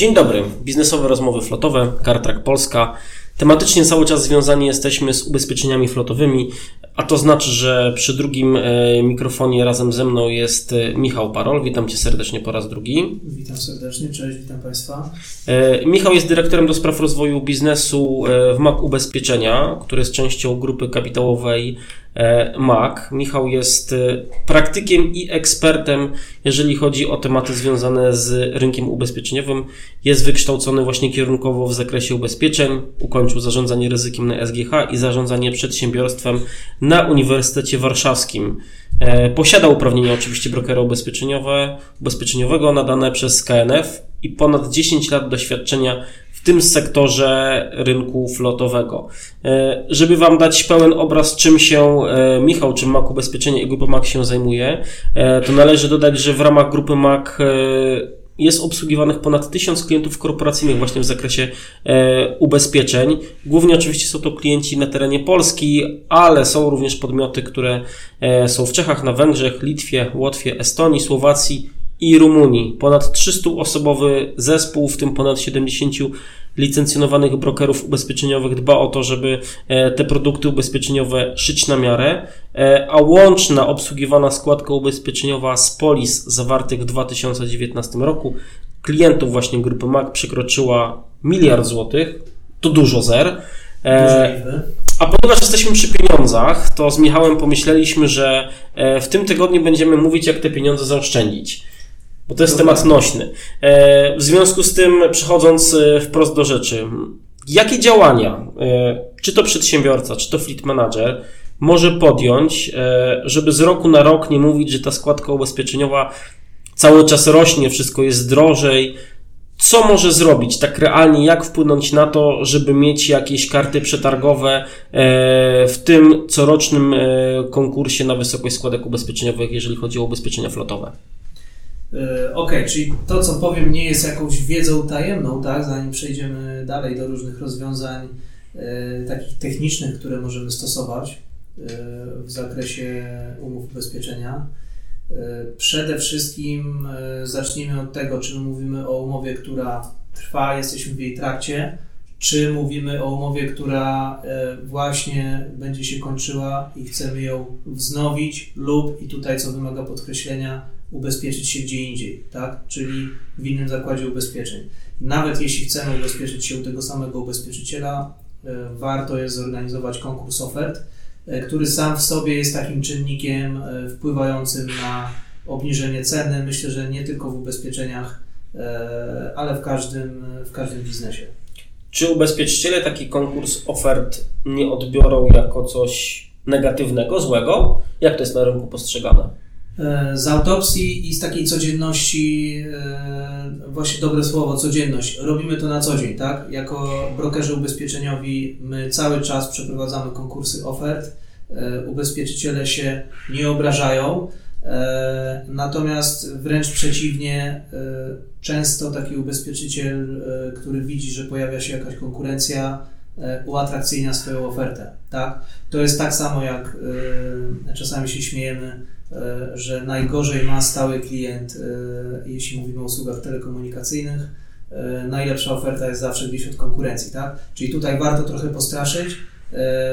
Dzień dobry, biznesowe rozmowy flotowe, Kartrak Polska. Tematycznie cały czas związani jesteśmy z ubezpieczeniami flotowymi, a to znaczy, że przy drugim e, mikrofonie razem ze mną jest e, Michał Parol. Witam Cię serdecznie po raz drugi. Witam serdecznie, cześć, witam Państwa. E, Michał jest dyrektorem do spraw rozwoju biznesu w MAK Ubezpieczenia, który jest częścią grupy kapitałowej MAK. Michał jest praktykiem i ekspertem, jeżeli chodzi o tematy związane z rynkiem ubezpieczeniowym. Jest wykształcony właśnie kierunkowo w zakresie ubezpieczeń, ukończył zarządzanie ryzykiem na SGH i zarządzanie przedsiębiorstwem na Uniwersytecie Warszawskim. E, posiada uprawnienia oczywiście brokera ubezpieczeniowe, ubezpieczeniowego nadane przez KNF i ponad 10 lat doświadczenia w tym sektorze rynku flotowego. E, żeby Wam dać pełen obraz, czym się e, Michał, czym MAK Ubezpieczenia i Grupa MAK się zajmuje, to należy dodać, że w ramach Grupy MAK jest obsługiwanych ponad tysiąc klientów korporacyjnych właśnie w zakresie e, ubezpieczeń. Głównie oczywiście są to klienci na terenie Polski, ale są również podmioty, które e, są w Czechach, na Węgrzech, Litwie, Łotwie, Estonii, Słowacji i Rumunii. Ponad 300-osobowy zespół, w tym ponad 70 licencjonowanych brokerów ubezpieczeniowych dba o to, żeby e, te produkty ubezpieczeniowe szyć na miarę, e, a łączna obsługiwana składka ubezpieczeniowa z polis zawartych w 2019 roku klientów właśnie grupy MAC przekroczyła miliard złotych. To dużo zer. E, a ponieważ jesteśmy przy pieniądzach, to z Michałem pomyśleliśmy, że w tym tygodniu będziemy mówić, jak te pieniądze zaoszczędzić bo to jest temat nośny. E, w związku z tym, przechodząc e, wprost do rzeczy, jakie działania, e, czy to przedsiębiorca, czy to fleet manager, może podjąć, żeby z roku na rok nie mówić, że ta składka ubezpieczeniowa cały czas rośnie, wszystko jest drożej. Co może zrobić tak realnie? Jak wpłynąć na to, żeby mieć jakieś karty przetargowe w tym corocznym konkursie na wysokość składek ubezpieczeniowych, jeżeli chodzi o ubezpieczenia flotowe? E, ok, czyli to, co powiem, nie jest jakąś wiedzą tajemną, tak? Zanim przejdziemy dalej do różnych rozwiązań e, takich technicznych, które możemy stosować e, w zakresie umów ubezpieczenia. Przede wszystkim zacznijmy od tego, czy mówimy o umowie, która trwa, jesteśmy w jej trakcie, czy mówimy o umowie, która właśnie będzie się kończyła i chcemy ją wznowić, lub i tutaj, co wymaga podkreślenia, ubezpieczyć się gdzie indziej, tak? czyli w innym zakładzie ubezpieczeń. Nawet jeśli chcemy ubezpieczyć się u tego samego ubezpieczyciela, e, warto jest zorganizować konkurs ofert, e, który sam w sobie jest takim czynnikiem e, wpływającym na obniżenie ceny. Myślę, że nie tylko w ubezpieczeniach, ale w każdym, w każdym biznesie. Czy ubezpieczyciele taki konkurs ofert nie odbiorą jako coś negatywnego, złego? Jak to jest na rynku postrzegane? E, z autopsji i z takiej codzienności, e, właśnie dobre słowo, codzienność. Robimy to na co dzień, tak? Jako brokerzy ubezpieczeniowi my cały czas przeprowadzamy konkursy ofert. E, ubezpieczyciele się nie obrażają, natomiast wręcz przeciwnie, często taki ubezpieczyciel, który widzi, że pojawia się jakaś konkurencja, uatrakcyjnia swoją ofertę, tak? To jest tak samo jak czasami się śmiejemy, że najgorzej ma stały klient, e, jeśli mówimy o usługach telekomunikacyjnych. E, najlepsza oferta jest zawsze gdzieś od konkurencji, tak? Czyli tutaj warto trochę postraszyć,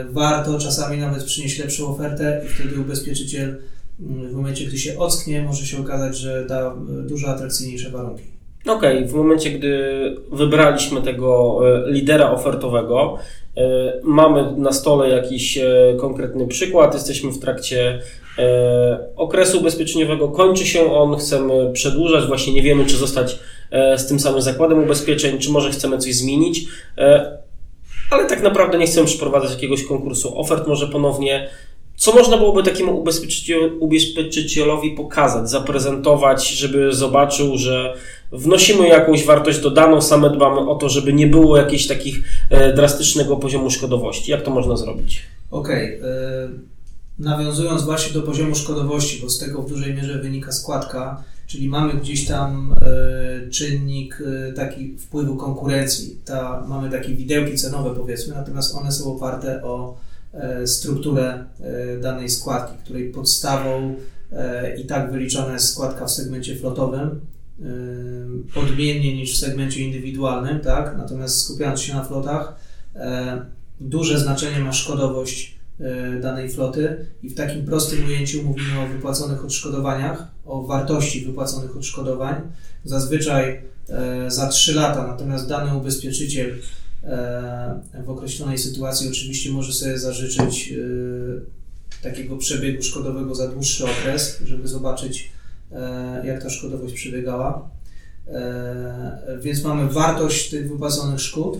warto czasami nawet przynieść lepszą ofertę i wtedy ubezpieczyciel mm, w momencie, gdy się ocknie, może się okazać, że da dużo atrakcyjniejsze warunki. Okej, okay. w momencie, gdy wybraliśmy tego lidera ofertowego, mamy na stole jakiś konkretny przykład, jesteśmy w trakcie E, okresu ubezpieczeniowego kończy się on, chcemy przedłużać, właśnie nie wiemy, czy zostać e, z tym samym zakładem ubezpieczeń, czy może chcemy coś zmienić, e, ale tak naprawdę nie chcemy przeprowadzać jakiegoś konkursu ofert, może ponownie. Co można byłoby takiemu ubezpieczycielowi pokazać, zaprezentować, żeby zobaczył, że wnosimy jakąś wartość dodaną, same dbamy o to, żeby nie było jakiegoś takich drastycznego poziomu szkodowości. Jak to można zrobić? Okej. Okay nawiązując właśnie do poziomu szkodowości, bo z tego w dużej mierze wynika składka, czyli mamy gdzieś tam e, czynnik e, taki wpływu konkurencji. Ta, mamy takie widełki cenowe powiedzmy, natomiast one są oparte o e, strukturę danej składki, której podstawą i tak wyliczona jest składka w segmencie flotowym, odmiennie niż w segmencie indywidualnym, tak? Natomiast skupiając się na flotach, duże znaczenie ma szkodowość danej floty i w takim prostym ujęciu mówimy o wypłaconych odszkodowaniach, o wartości wypłaconych odszkodowań. Zazwyczaj za 3 lata, natomiast dany ubezpieczyciel w określonej sytuacji oczywiście może sobie zażyczyć takiego przebiegu szkodowego za dłuższy okres, żeby zobaczyć, e, jak ta szkodowość przebiegała. E, więc mamy wartość tych wypłaconych szkód,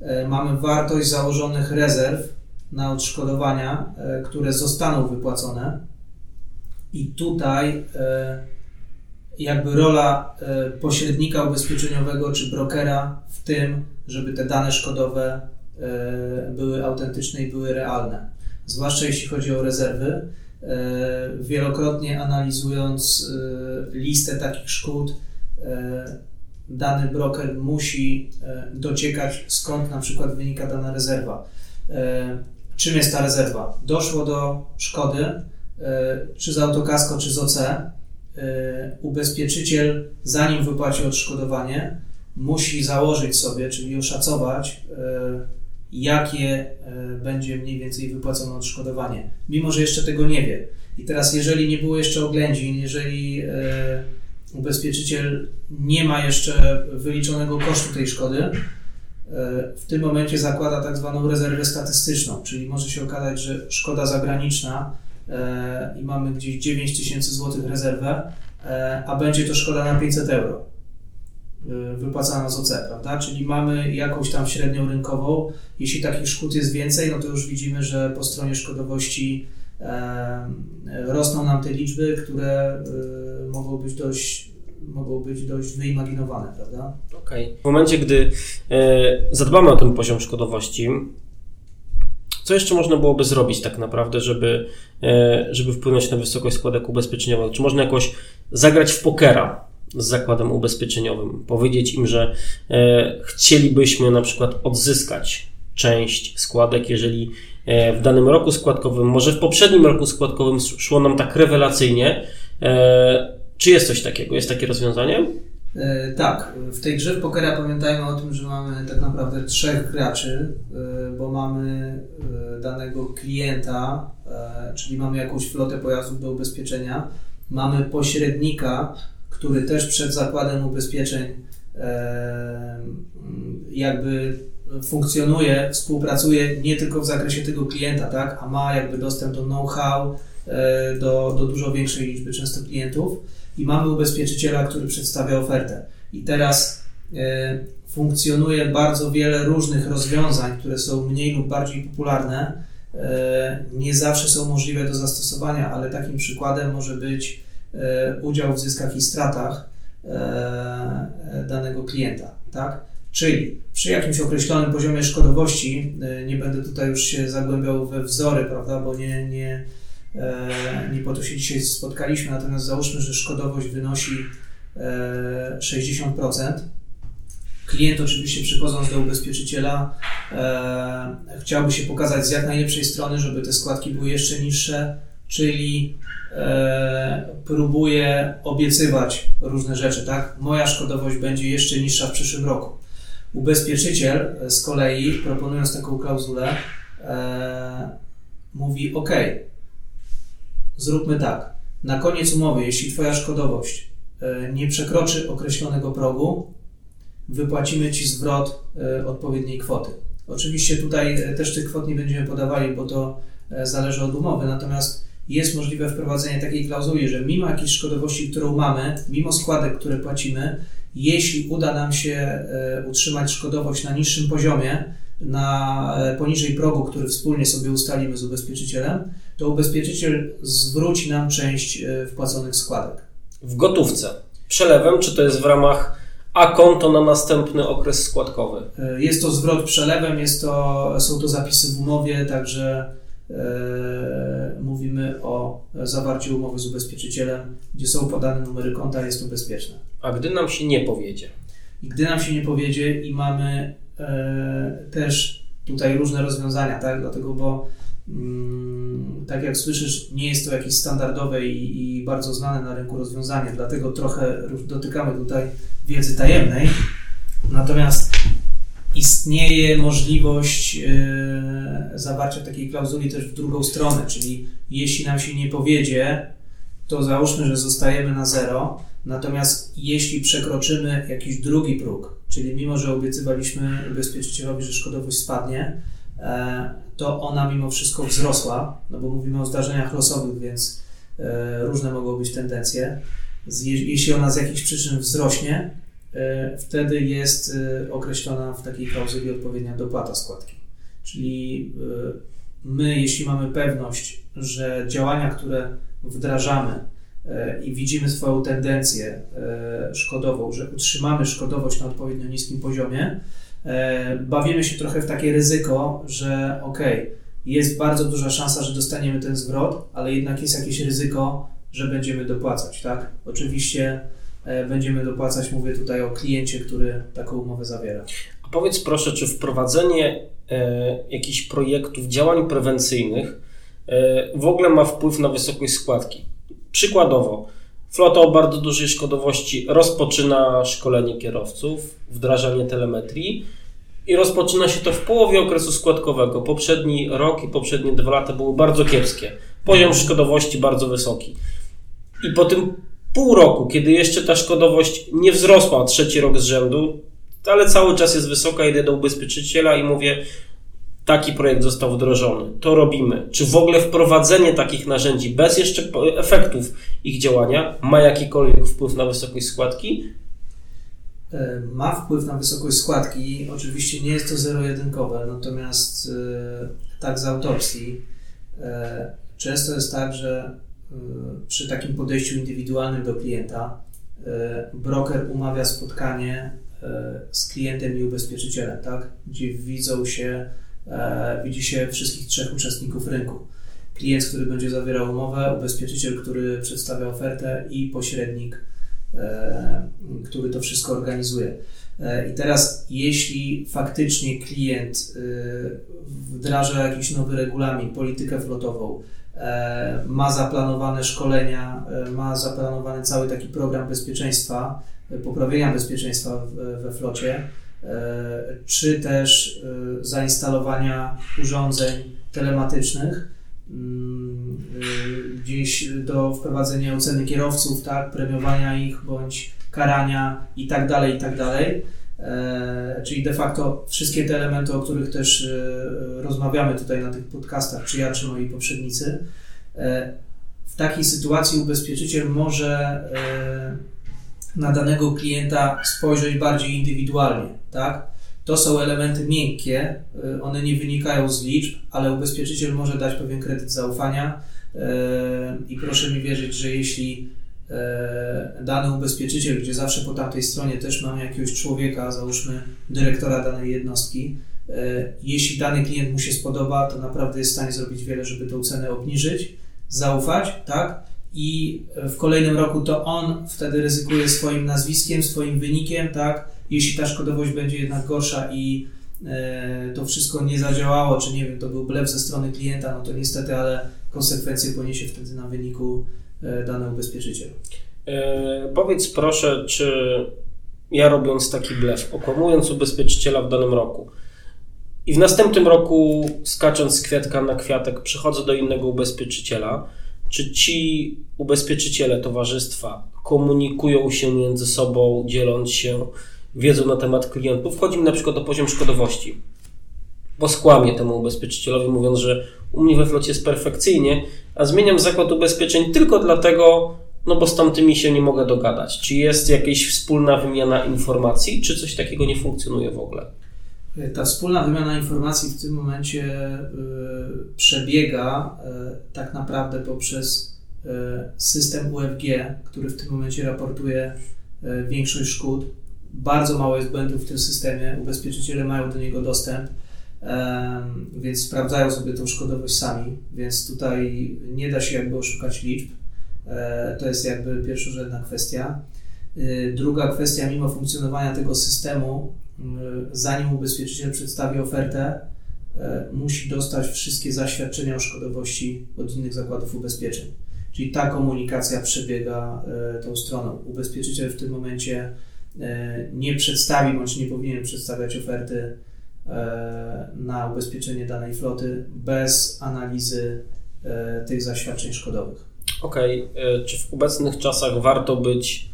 e, mamy wartość założonych rezerw na odszkodowania, które zostaną wypłacone. I tutaj jakby rola pośrednika ubezpieczeniowego czy brokera w tym, żeby te dane szkodowe były autentyczne i były realne zwłaszcza jeśli chodzi o rezerwy. E, wielokrotnie analizując e, listę takich szkód, e, dany broker musi dociekać, skąd na przykład wynika dana rezerwa. Czym jest ta rezerwa? Doszło do szkody, czy z autokasko, czy z OC. Ubezpieczyciel, zanim wypłaci odszkodowanie, musi założyć sobie, czyli oszacować, jakie e, będzie mniej więcej wypłacone odszkodowanie, mimo że jeszcze tego nie wie. I teraz, jeżeli nie było jeszcze oględzin, jeżeli e, ubezpieczyciel nie ma jeszcze wyliczonego kosztu tej szkody, e, w tym momencie zakłada tak zwaną rezerwę statystyczną, czyli może się okazać, że szkoda zagraniczna i mamy gdzieś 9 tysięcy złotych rezerwę, a będzie to szkoda na 500 euro. Y, wypłacana z OC, prawda? Czyli mamy jakąś tam średnią rynkową. Jeśli takich szkód jest więcej, no to już widzimy, że po stronie szkodowości e, rosną nam te liczby, które e, mogą być dość mogą być dość wyimaginowane, prawda? Okej. Okay. W momencie, gdy e, zadbamy o ten poziom szkodowości, co jeszcze można byłoby zrobić tak naprawdę, żeby, e, żeby wpłynąć na wysokość składek ubezpieczeniowych? Czy można jakoś zagrać w pokera z zakładem ubezpieczeniowym, powiedzieć im, że e, chcielibyśmy na przykład odzyskać część składek, jeżeli e, w danym roku składkowym, może w poprzednim roku składkowym szło nam tak rewelacyjnie. Czy jest coś takiego? Jest takie rozwiązanie? E, tak, w tej grze w pokera pamiętajmy o tym, że mamy tak naprawdę trzech graczy, e, bo mamy e, danego klienta, czyli mamy jakąś flotę pojazdów do ubezpieczenia, mamy pośrednika, który też przed zakładem ubezpieczeń jakby funkcjonuje, współpracuje nie tylko w zakresie tego klienta, tak, a ma jakby dostęp do know-how, do, do dużo większej liczby często klientów i mamy ubezpieczyciela, który przedstawia ofertę. I teraz e, funkcjonuje bardzo wiele różnych rozwiązań, które są mniej lub bardziej popularne. Nie zawsze są możliwe do zastosowania, ale takim przykładem może być E, udział w zyskach i stratach e, danego klienta, tak? Czyli przy jakimś określonym poziomie szkodowości, e, nie będę tutaj już się zagłębiał we wzory, prawda, bo nie, nie, nie po to się dzisiaj spotkaliśmy, natomiast załóżmy, że szkodowość wynosi 60%. Klient oczywiście przychodząc do ubezpieczyciela chciałby się pokazać z jak najlepszej strony, żeby te składki były jeszcze niższe, czyli e, próbuje obiecywać różne rzeczy, tak? Moja szkodowość będzie jeszcze niższa w przyszłym roku. Ubezpieczyciel z kolei, proponując taką klauzulę, e, mówi: OK, zróbmy tak. Na koniec umowy, jeśli Twoja szkodowość e, nie przekroczy określonego progu, wypłacimy Ci zwrot e, odpowiedniej kwoty. Oczywiście tutaj e, też tych kwot nie będziemy podawali, bo to zależy od umowy, natomiast jest możliwe wprowadzenie takiej klauzuli, że mimo jakiejś szkodowości, którą mamy, mimo składek, które płacimy, jeśli uda nam się utrzymać szkodowość na niższym poziomie, na poniżej progu, który wspólnie sobie ustalimy z ubezpieczycielem, to ubezpieczyciel zwróci nam część e, wpłaconych składek. W gotówce. Przelewem, czy to jest w ramach a konto na następny okres składkowy? Jest to zwrot przelewem, jest to, są to zapisy w umowie, także E, mówimy o zawarciu umowy z ubezpieczycielem, gdzie są podane numery konta, jest to bezpieczne. A gdy nam się nie powiedzie? I gdy nam się nie powiedzie i mamy e, też tutaj różne rozwiązania, tak? Dlatego, bo tak jak słyszysz, nie jest to jakieś standardowe i, i bardzo znane na rynku rozwiązanie, dlatego trochę dotykamy tutaj wiedzy tajemnej. Natomiast istnieje możliwość e, zawarcia takiej klauzuli też w drugą stronę, czyli jeśli nam się nie powiedzie, to załóżmy, że zostajemy na zero, natomiast jeśli przekroczymy jakiś drugi próg, czyli mimo, że obiecywaliśmy ubezpieczycielowi, że szkodowość spadnie, to ona mimo wszystko wzrosła, no bo mówimy o zdarzeniach losowych, więc e, różne mogą być tendencje. Jeśli ona z jakichś przyczyn wzrośnie, e, wtedy jest określona w takiej klauzuli odpowiednia dopłata składki. Czyli my, jeśli mamy pewność, że działania, które wdrażamy i widzimy swoją tendencję szkodową, że utrzymamy szkodowość na odpowiednio niskim poziomie, E, bawimy się trochę w takie ryzyko, że ok, jest bardzo duża szansa, że dostaniemy ten zwrot, ale jednak jest jakieś ryzyko, że będziemy dopłacać, tak? Oczywiście e, będziemy dopłacać, mówię tutaj o kliencie, który taką umowę zawiera. A powiedz proszę, czy wprowadzenie e, jakichś projektów, działań prewencyjnych e, w ogóle ma wpływ na wysokość składki? Przykładowo, flota o bardzo dużej szkodowości rozpoczyna szkolenie kierowców, wdrażanie telemetrii i rozpoczyna się to w połowie okresu składkowego. Poprzedni rok i poprzednie dwa lata były bardzo kiepskie. Poziom szkodowości bardzo wysoki. I po tym pół roku, kiedy jeszcze ta szkodowość nie wzrosła trzeci rok z rzędu, ale cały czas jest wysoka, idę do ubezpieczyciela i mówię, taki projekt został wdrożony, to robimy. Czy w ogóle wprowadzenie takich narzędzi bez jeszcze efektów ich działania ma jakikolwiek wpływ na wysokość składki? E, ma wpływ na wysokość składki. Oczywiście nie jest to zero-jedynkowe, natomiast e, tak z autopsji e, często jest tak, że przy takim podejściu indywidualnym do klienta broker umawia spotkanie z klientem i ubezpieczycielem, tak? gdzie widzą się, widzi się wszystkich trzech uczestników rynku. Klient, który będzie zawierał umowę, ubezpieczyciel, który przedstawia ofertę i pośrednik, E, który to wszystko organizuje. E, I teraz, jeśli faktycznie klient e, wdraża jakiś nowy regulamin, politykę flotową, ma zaplanowane szkolenia, ma zaplanowany cały taki program bezpieczeństwa, poprawienia bezpieczeństwa we flocie, czy też zainstalowania urządzeń telematycznych, Mm, y, gdzieś do wprowadzenia oceny kierowców, tak, premiowania ich bądź karania i tak dalej, i tak dalej. E, czyli de facto wszystkie te elementy, o których też e, rozmawiamy tutaj na tych podcastach, czy ja, czy moi poprzednicy. E, w takiej sytuacji ubezpieczyciel może na danego klienta spojrzeć bardziej indywidualnie, tak? To są elementy miękkie, y, one nie wynikają z liczb, ale ubezpieczyciel może dać pewien kredyt zaufania y, i proszę mi wierzyć, że jeśli y, dany ubezpieczyciel, gdzie zawsze po tamtej stronie też mamy jakiegoś człowieka, załóżmy dyrektora danej jednostki, jeśli dany klient mu się spodoba, to naprawdę jest w stanie zrobić wiele, żeby tę cenę obniżyć, zaufać, tak? I w kolejnym roku to on wtedy ryzykuje swoim nazwiskiem, swoim wynikiem, tak? jeśli ta szkodowość będzie jednak gorsza i e, to wszystko nie zadziałało, czy nie wiem, to był blef ze strony klienta, no to niestety, ale konsekwencje poniesie wtedy na wyniku e, dany ubezpieczyciel. E, powiedz proszę, czy ja robiąc taki blef, okłamując ubezpieczyciela w danym roku i w następnym roku skacząc z kwiatka na kwiatek przychodzę do innego ubezpieczyciela, czy ci ubezpieczyciele towarzystwa komunikują się między sobą, dzieląc się wiedzą na temat klientów, wchodzi mi na przykład o poziom szkodowości. Bo skłamię temu ubezpieczycielowi, mówiąc, że u mnie we flocie jest perfekcyjnie, a zmieniam zakład ubezpieczeń tylko dlatego, no bo z tamtymi się nie mogę dogadać. Czy jest jakaś wspólna wymiana informacji, czy coś takiego nie funkcjonuje w ogóle? Ta wspólna wymiana informacji w tym momencie y, przebiega y, tak naprawdę poprzez system UFG, który w tym momencie raportuje większość szkód bardzo mało jest błędów w tym systemie, ubezpieczyciele mają do niego dostęp, więc sprawdzają sobie tą szkodowość sami, więc tutaj nie da się jakby oszukać liczb. E, to jest jakby pierwszorzędna kwestia. E, druga kwestia, mimo funkcjonowania tego systemu, zanim ubezpieczyciel przedstawi ofertę, musi dostać wszystkie zaświadczenia o szkodowości od innych zakładów ubezpieczeń. Czyli ta komunikacja przebiega tą stroną. Ubezpieczyciel w tym momencie nie przedstawi bądź nie powinien przedstawiać oferty na ubezpieczenie danej floty bez analizy tych zaświadczeń szkodowych. Okej, okay. czy w obecnych czasach warto być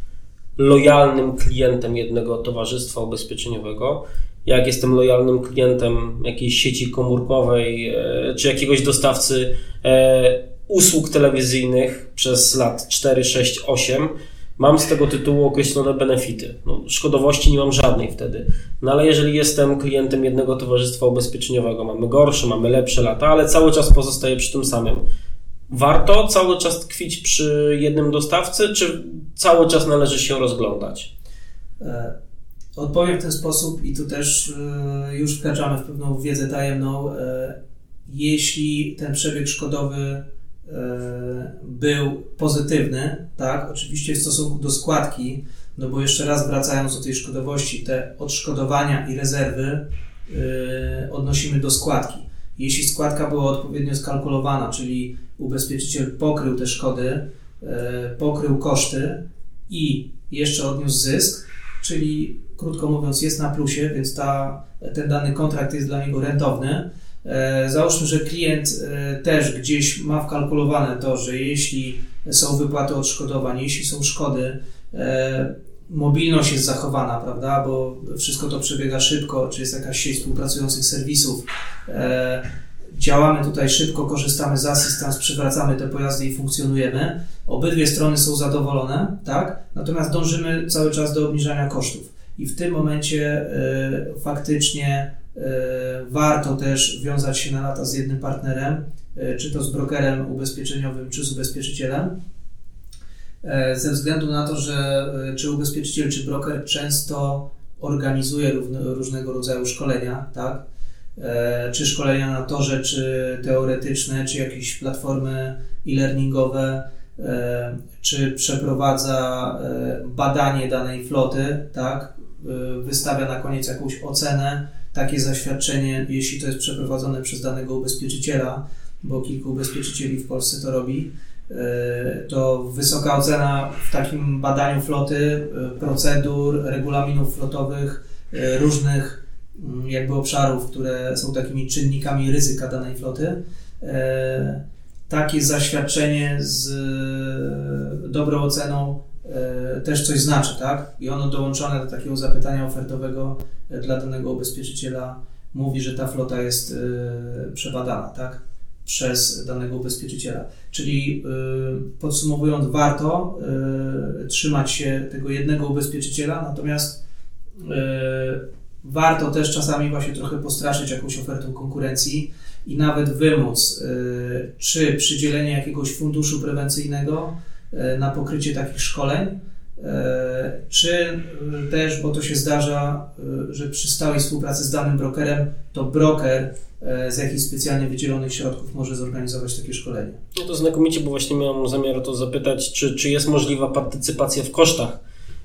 lojalnym klientem jednego towarzystwa ubezpieczeniowego? Jak jestem lojalnym klientem jakiejś sieci komórkowej e, czy jakiegoś dostawcy e, usług telewizyjnych przez lat 4, 6, 8, mam z tego tytułu określone benefity. No, szkodowości nie mam żadnej wtedy. No ale jeżeli jestem klientem jednego towarzystwa ubezpieczeniowego, mamy gorsze, mamy lepsze lata, ale cały czas pozostaję przy tym samym warto cały czas tkwić przy jednym dostawcy, czy cały czas należy się rozglądać? E, odpowiem w ten sposób i tu też e, już wkraczamy w pewną wiedzę tajemną. E, jeśli ten przebieg szkodowy był pozytywny, tak, oczywiście w stosunku do składki, no bo jeszcze raz wracając do tej szkodowości, te odszkodowania i rezerwy odnosimy do składki. Jeśli składka była odpowiednio skalkulowana, czyli ubezpieczyciel pokrył te szkody, e, pokrył koszty i jeszcze odniósł zysk, czyli krótko mówiąc jest na plusie, więc ta, ten dany kontrakt jest dla niego rentowny. E, załóżmy, że klient e, też gdzieś ma wkalkulowane to, że jeśli są wypłaty odszkodowań, jeśli są szkody, mobilność jest zachowana, prawda, bo wszystko to przebiega szybko, czy jest jakaś sieć współpracujących serwisów, działamy tutaj szybko, korzystamy z asystans, przywracamy te pojazdy i funkcjonujemy. Obydwie strony są zadowolone, tak? Natomiast dążymy cały czas do obniżania kosztów. I w tym momencie y, faktycznie y, warto też wiązać się na lata z jednym partnerem, y, czy to z brokerem ubezpieczeniowym, czy z ubezpieczycielem. Ze względu na to, że czy ubezpieczyciel, czy broker często organizuje różnego rodzaju szkolenia, tak? E, czy szkolenia na torze, czy teoretyczne, czy jakieś platformy e-learningowe, e, czy przeprowadza e, badanie danej floty, tak? wystawia na koniec jakąś ocenę, takie zaświadczenie, jeśli to jest przeprowadzone przez danego ubezpieczyciela, bo kilku ubezpieczycieli w Polsce to robi, to wysoka ocena w takim badaniu floty, procedur, regulaminów flotowych, różnych Mm, jakby obszarów, które są takimi czynnikami ryzyka danej floty. E, takie zaświadczenie z e, dobrą oceną e, też coś znaczy, tak? I ono dołączone do takiego zapytania ofertowego dla danego ubezpieczyciela mówi, że ta flota jest przebadana, tak? Przez danego ubezpieczyciela. Czyli podsumowując, warto trzymać się tego jednego ubezpieczyciela, natomiast warto też czasami właśnie trochę postraszyć jakąś ofertą konkurencji i nawet wymóc, y, czy przydzielenie jakiegoś funduszu prewencyjnego y, na pokrycie takich szkoleń, y, czy też, bo to się zdarza, że przy stałej współpracy z danym brokerem, to broker z jakichś specjalnie wydzielonych środków może zorganizować takie szkolenie. No to znakomicie, bo właśnie miałem zamiar to zapytać, czy, czy jest możliwa partycypacja w kosztach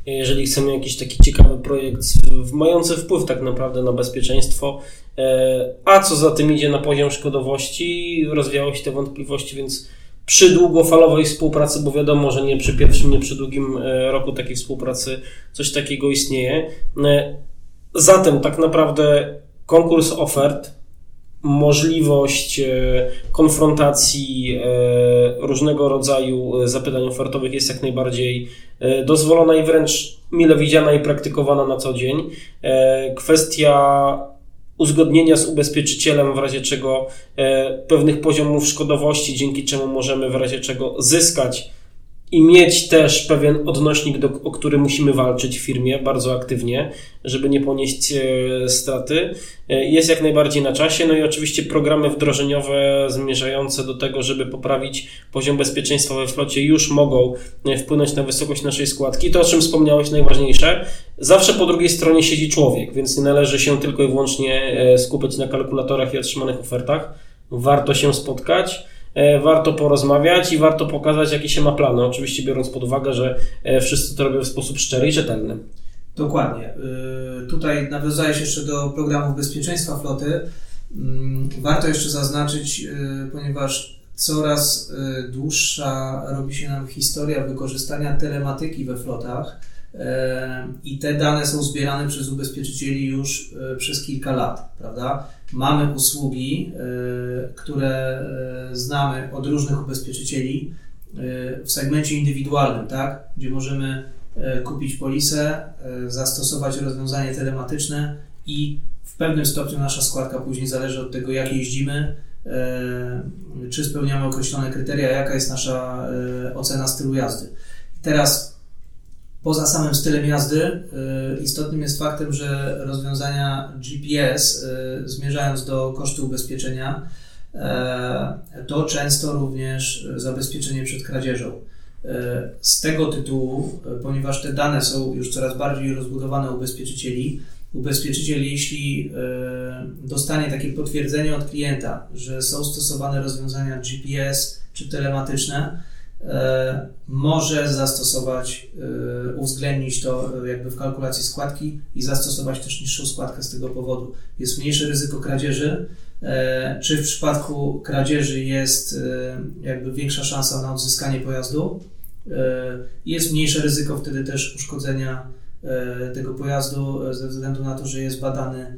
jeżeli chcemy jakiś taki ciekawy projekt mający wpływ tak naprawdę na bezpieczeństwo, e, a co za tym idzie na poziom szkodowości, rozwijały się te wątpliwości, więc przy długofalowej współpracy, bo wiadomo, że nie przy pierwszym, nie przy drugim e, roku takiej współpracy coś takiego istnieje. E, zatem tak naprawdę konkurs ofert możliwość e, konfrontacji różnego rodzaju zapytań ofertowych jest jak najbardziej dozwolona i wręcz mile widziana i praktykowana na co dzień. Kwestia uzgodnienia z ubezpieczycielem, w razie czego pewnych poziomów szkodowości, dzięki czemu możemy w razie czego zyskać i mieć też pewien odnośnik, do, o który musimy walczyć w firmie bardzo aktywnie, żeby nie ponieść e, straty, e, jest jak najbardziej na czasie. No i oczywiście programy wdrożeniowe zmierzające do tego, żeby poprawić poziom bezpieczeństwa we flocie, już mogą e, wpłynąć na wysokość naszej składki. To, o czym wspomniałeś, najważniejsze, zawsze po drugiej stronie siedzi człowiek, więc nie należy się tylko i wyłącznie skupić na kalkulatorach i otrzymanych ofertach. Warto się spotkać warto porozmawiać i warto pokazać, jakie się ma plany. Oczywiście biorąc pod uwagę, że e, wszyscy to robią w sposób szczery i rzetelny. Dokładnie. E, tutaj nawiązałeś jeszcze do programów bezpieczeństwa floty. Mm, warto jeszcze zaznaczyć, ponieważ coraz dłuższa robi się nam historia wykorzystania telematyki we flotach i te dane są zbierane przez ubezpieczycieli już przez kilka lat, prawda? Mamy usługi, które znamy od różnych ubezpieczycieli w segmencie indywidualnym, tak? Gdzie możemy kupić polisę, zastosować rozwiązanie telematyczne i w pewnym stopniu nasza składka później zależy od tego, jak jeździmy, czy spełniamy określone kryteria, jaka jest nasza ocena stylu jazdy. Teraz poza samym stylem jazdy istotnym jest faktem, że rozwiązania GPS zmierzając do kosztu ubezpieczenia to często również zabezpieczenie przed kradzieżą. Z tego tytułu, ponieważ te dane są już coraz bardziej rozbudowane ubezpieczycieli, ubezpieczyciel, jeśli dostanie takie potwierdzenie od klienta, że są stosowane rozwiązania GPS czy telematyczne, może zastosować, uwzględnić to jakby w kalkulacji składki i zastosować też niższą składkę z tego powodu. Jest mniejsze ryzyko kradzieży, czy w przypadku kradzieży jest jakby większa szansa na odzyskanie pojazdu, E, jest mniejsze ryzyko wtedy też uszkodzenia e, tego pojazdu e, ze względu na to, że jest badany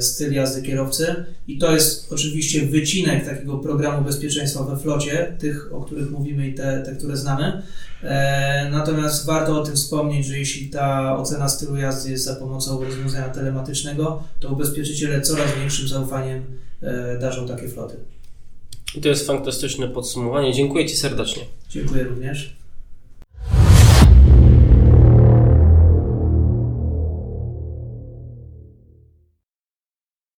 styl jazdy kierowcy i to jest oczywiście wycinek takiego programu bezpieczeństwa we flocie, tych, o których mówimy i te, te które znamy. Natomiast warto o tym wspomnieć, że jeśli ta ocena stylu jazdy jest za pomocą rozwiązania telematycznego, to ubezpieczyciele coraz większym zaufaniem darzą takie floty. I to jest fantastyczne podsumowanie. Dziękuję Ci serdecznie. Dziękuję również.